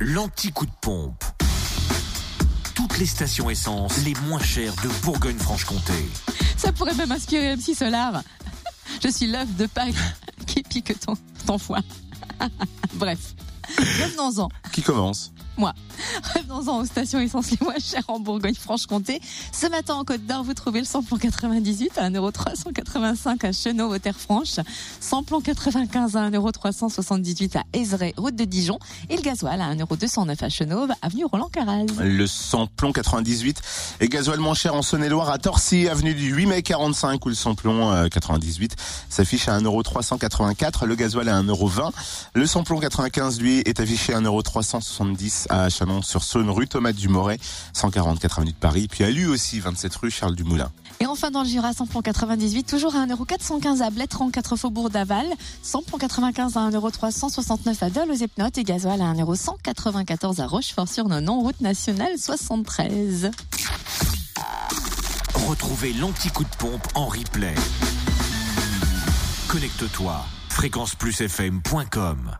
l'anti-coup de pompe. Toutes les stations essence les moins chères de Bourgogne-Franche-Comté. Ça pourrait même inspirer MC Solar. Je suis l'œuf de Pâques qui pique ton, ton foie. Bref, revenons-en. Qui commence? Revenons-en aux stations essence les moins chères en Bourgogne-Franche-Comté. Ce matin en Côte d'Or, vous trouvez le samplon 98 à 1,385€ à Chenot, aux Terres-Franches. Samplon 95 à 1,378€ à Ezray, route de Dijon. Et le gasoil à 1,209€ à Chenauve, avenue Roland-Caraz. Le samplon 98 et gasoil moins cher en Saône-et-Loire à Torcy, avenue du 8 mai 45 où le samplon euh, 98 s'affiche à 1,384€, le gasoil à 1,20€. Le samplon 95 lui est affiché à 1,370€ à Chalon-sur-Saône, rue Thomas Dumoret, 144 avenue de Paris, puis à lui aussi 27 rue Charles Dumoulin. Et enfin dans le Jura, samplon 98, toujours à 1,415€ à Blétran, 4 faubourg d'Aval. Samplon 95 à 1,369€ à Dole aux Epnotes et gasoil à 1,194€ à Rochefort-sur-Nonon, route nationale 73. Retrouvez l'anti-coup de pompe en replay. Connecte-toi. fréquenceplusfm.com